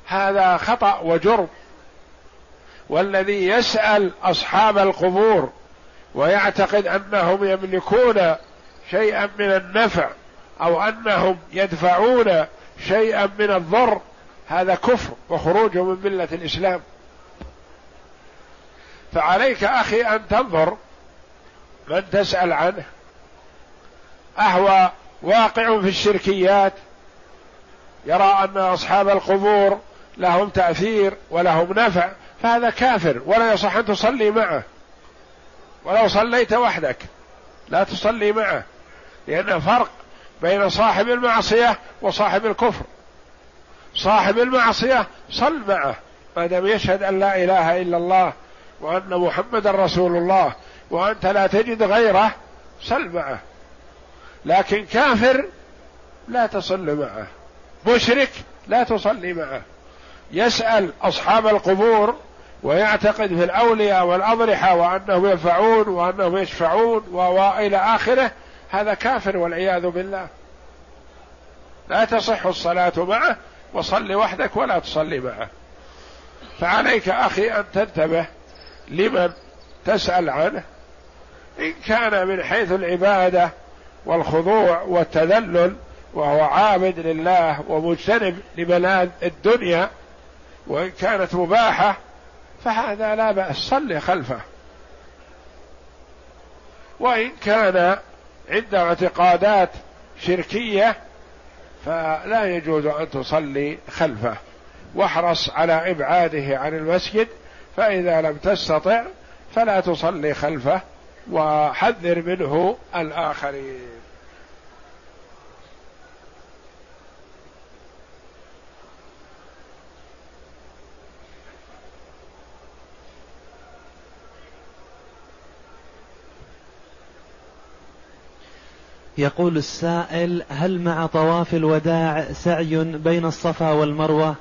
هذا خطأ وجرم. والذي يسأل أصحاب القبور ويعتقد أنهم يملكون شيئا من النفع أو أنهم يدفعون شيئا من الضر هذا كفر وخروج من ملة الإسلام. فعليك أخي أن تنظر من تسأل عنه. أهو واقع في الشركيات يرى أن أصحاب القبور لهم تأثير ولهم نفع فهذا كافر ولا يصح أن تصلي معه. ولو صليت وحدك لا تصلي معه لأن فرق بين صاحب المعصية وصاحب الكفر. صاحب المعصية صل معه. ما دام يشهد أن لا إله إلا الله وأن محمدا رسول الله وأنت لا تجد غيره صل معه. لكن كافر لا تصل معه. مشرك لا تصلي معه. يسأل أصحاب القبور ويعتقد في الأولياء والأضرحة وأنهم ينفعون وأنهم يشفعون وإلى آخره. هذا كافر والعياذ بالله. لا تصح الصلاة معه. وصل وحدك ولا تصلي معه. فعليك أخي أن تنتبه لمن تسأل عنه إن كان من حيث العبادة والخضوع والتذلل وهو عابد لله ومجتنب لملاذ الدنيا وإن كانت مباحة فهذا لا بأس صل خلفه. وإن كان عنده اعتقادات شركية فلا يجوز أن تصلي خلفه. واحرص على إبعاده عن المسجد فإذا لم تستطع فلا تصلي خلفه وحذر منه الآخرين. يقول السائل هل مع طواف الوداع سعي بين الصفا والمروة؟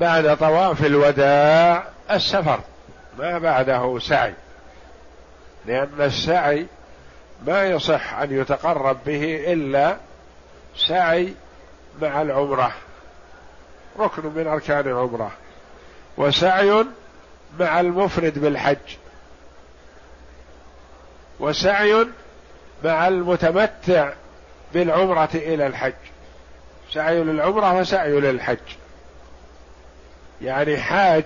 بعد طواف الوداع السفر ما بعده سعي. لأن السعي ما يصح أن يتقرب به إلا سعي مع العمرة ركن من أركان العمرة وسعي مع المفرد بالحج. وسعي مع المتمتع بالعمرة إلى الحج. سعي للعمرة وسعي للحج. يعني حاج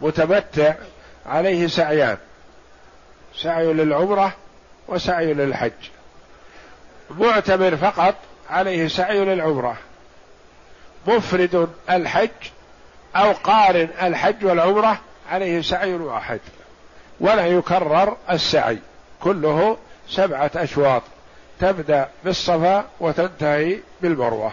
متمتع عليه سعيان. سعي للعمرة وسعي للحج. معتمر فقط عليه سعي للعمرة. مفرد الحج أو قارن الحج والعمرة عليه سعي واحد. ولا يكرر السعي. كله سبعة أشواط. تبدأ بالصفا وتنتهي بالمروة.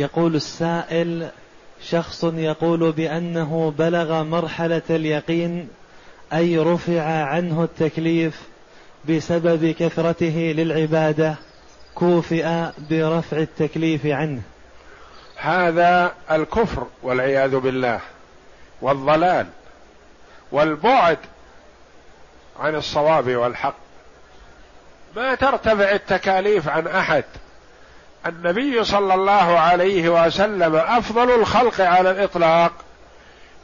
يقول السائل شخص يقول بأنه بلغ مرحلة اليقين أي رفع عنه التكليف بسبب كثرته للعبادة كوفئ برفع التكليف عنه. هذا الكفر والعياذ بالله والضلال والبعد عن الصواب والحق. ما ترتفع التكاليف عن أحد. النبي صلى الله عليه وسلم أفضل الخلق على الإطلاق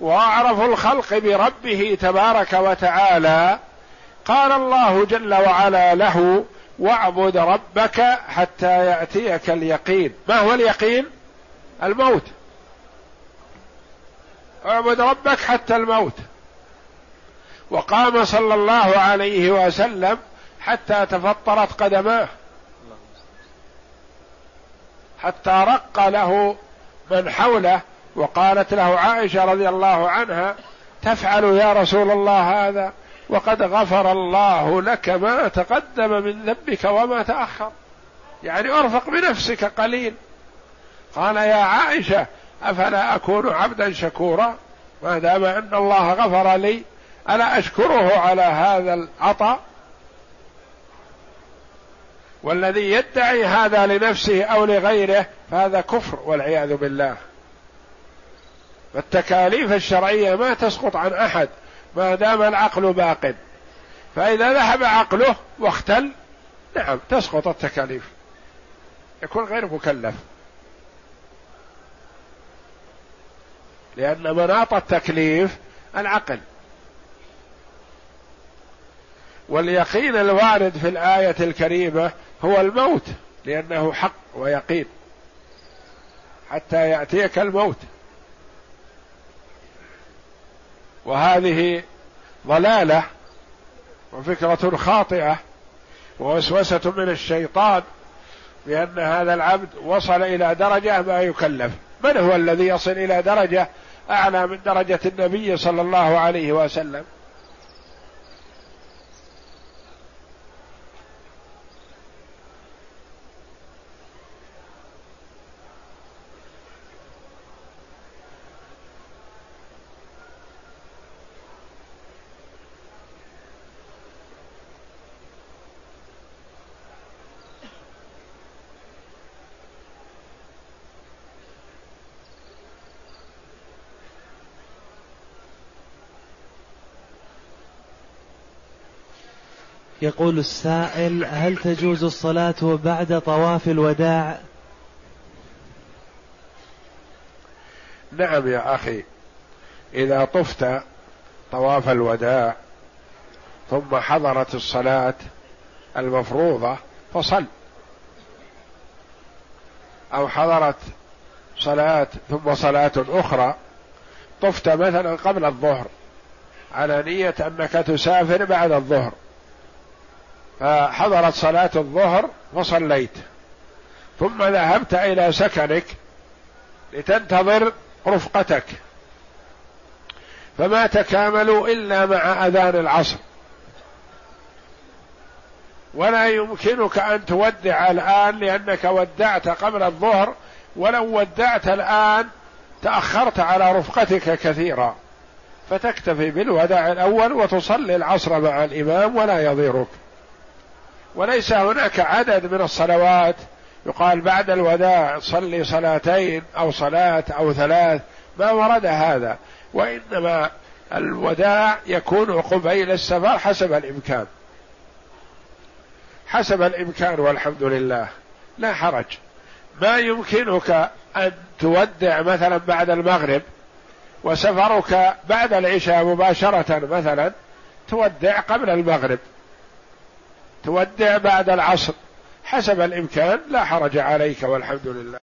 وأعرف الخلق بربه تبارك وتعالى. قال الله جل وعلا له واعبد ربك حتى يأتيك اليقين. ما هو اليقين؟ الموت. اعبد ربك حتى الموت. وقام صلى الله عليه وسلم حتى تفطرت قدماه. حتى رق له من حوله وقالت له عائشة رضي الله عنها تفعل يا رسول الله هذا؟ وقد غفر الله لك ما تقدم من ذنبك وما تأخر. يعني أرفق بنفسك قليل. قال يا عائشة أفلا أكون عبدا شكورا؟ ما دام أن الله غفر لي ألا أشكره على هذا العطاء؟ والذي يدعي هذا لنفسه أو لغيره فهذا كفر والعياذ بالله. فالتكاليف الشرعية ما تسقط عن أحد ما دام العقل باق. فإذا ذهب عقله واختل نعم تسقط التكاليف. يكون غير مكلف. لأن مناط التكليف العقل. واليقين الوارد في الآية الكريمة هو الموت لأنه حق ويقين حتى يأتيك الموت. وهذه ضلالة وفكرة خاطئة ووسوسة من الشيطان بأن هذا العبد وصل إلى درجة ما يكلف. من هو الذي يصل إلى درجة أعلى من درجة النبي صلى الله عليه وسلم؟ يقول السائل هل تجوز الصلاة بعد طواف الوداع؟ نعم يا أخي إذا طفت طواف الوداع ثم حضرت الصلاة المفروضة فصل. أو حضرت صلاة ثم صلاة أخرى طفت مثلا قبل الظهر على نية أنك تسافر بعد الظهر. فحضرت صلاة الظهر وصليت. ثم ذهبت إلى سكنك لتنتظر رفقتك. فما تكاملوا إلا مع أذان العصر. ولا يمكنك أن تودع الآن لأنك ودعت قبل الظهر ولو ودعت الآن تأخرت على رفقتك كثيرا. فتكتفي بالوداع الأول وتصلي العصر مع الإمام ولا يضيرك. وليس هناك عدد من الصلوات. يقال بعد الوداع صلي صلاتين أو صلاة أو ثلاث. ما ورد هذا. وإنما الوداع يكون قبيل السفر حسب الإمكان. حسب الإمكان والحمد لله. لا حرج. ما يمكنك أن تودع مثلا بعد المغرب وسفرك بعد العشاء مباشرة مثلا تودع قبل المغرب. تودع بعد العصر. حسب الإمكان لا حرج عليك والحمد لله.